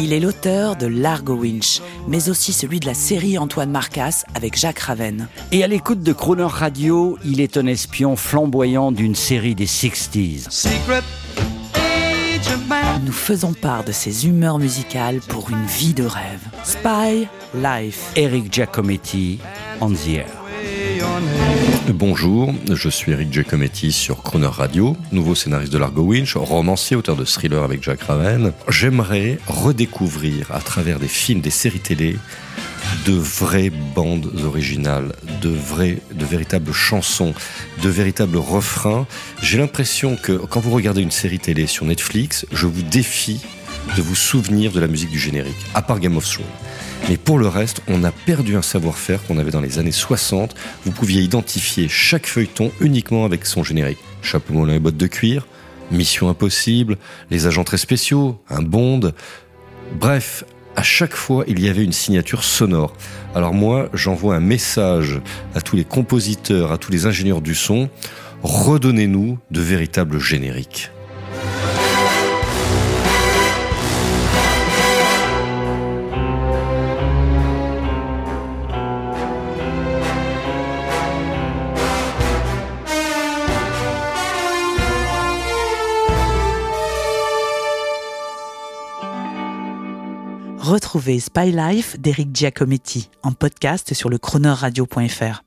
Il est l'auteur de Largo Winch, mais aussi celui de la série Antoine Marcas avec Jacques Raven. Et à l'écoute de Croner Radio, il est un espion flamboyant d'une série des 60s. Nous faisons part de ses humeurs musicales pour une vie de rêve. Spy Life. Eric Giacometti, On the Air. Bonjour, je suis Eric Giacometti sur Croner Radio, nouveau scénariste de Largo Winch, romancier, auteur de thriller avec Jack Raven. J'aimerais redécouvrir à travers des films, des séries télé, de vraies bandes originales, de de véritables chansons, de véritables refrains. J'ai l'impression que quand vous regardez une série télé sur Netflix, je vous défie de vous souvenir de la musique du générique, à part Game of Thrones. Mais pour le reste, on a perdu un savoir-faire qu'on avait dans les années 60. Vous pouviez identifier chaque feuilleton uniquement avec son générique. Chapeau melon et bottes de cuir, Mission Impossible, les agents très spéciaux, un Bond. Bref, à chaque fois, il y avait une signature sonore. Alors moi, j'envoie un message à tous les compositeurs, à tous les ingénieurs du son. Redonnez-nous de véritables génériques. Retrouvez Spy Life d'Eric Giacometti en podcast sur le chroneurradio.fr.